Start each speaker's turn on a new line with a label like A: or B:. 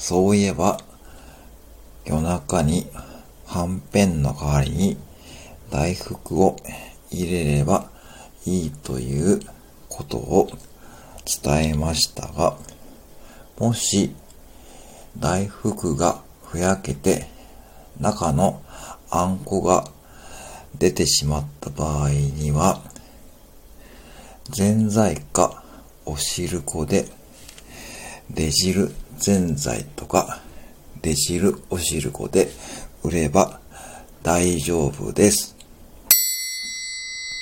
A: そういえば、夜中にはんぺんの代わりに大福を入れればいいということを伝えましたが、もし大福がふやけて中のあんこが出てしまった場合には、ぜんざいかお汁粉で、出汁ぜんざいとか、出汁お汁粉で売れば大丈夫です。